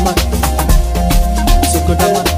Sukulama, Sukulama,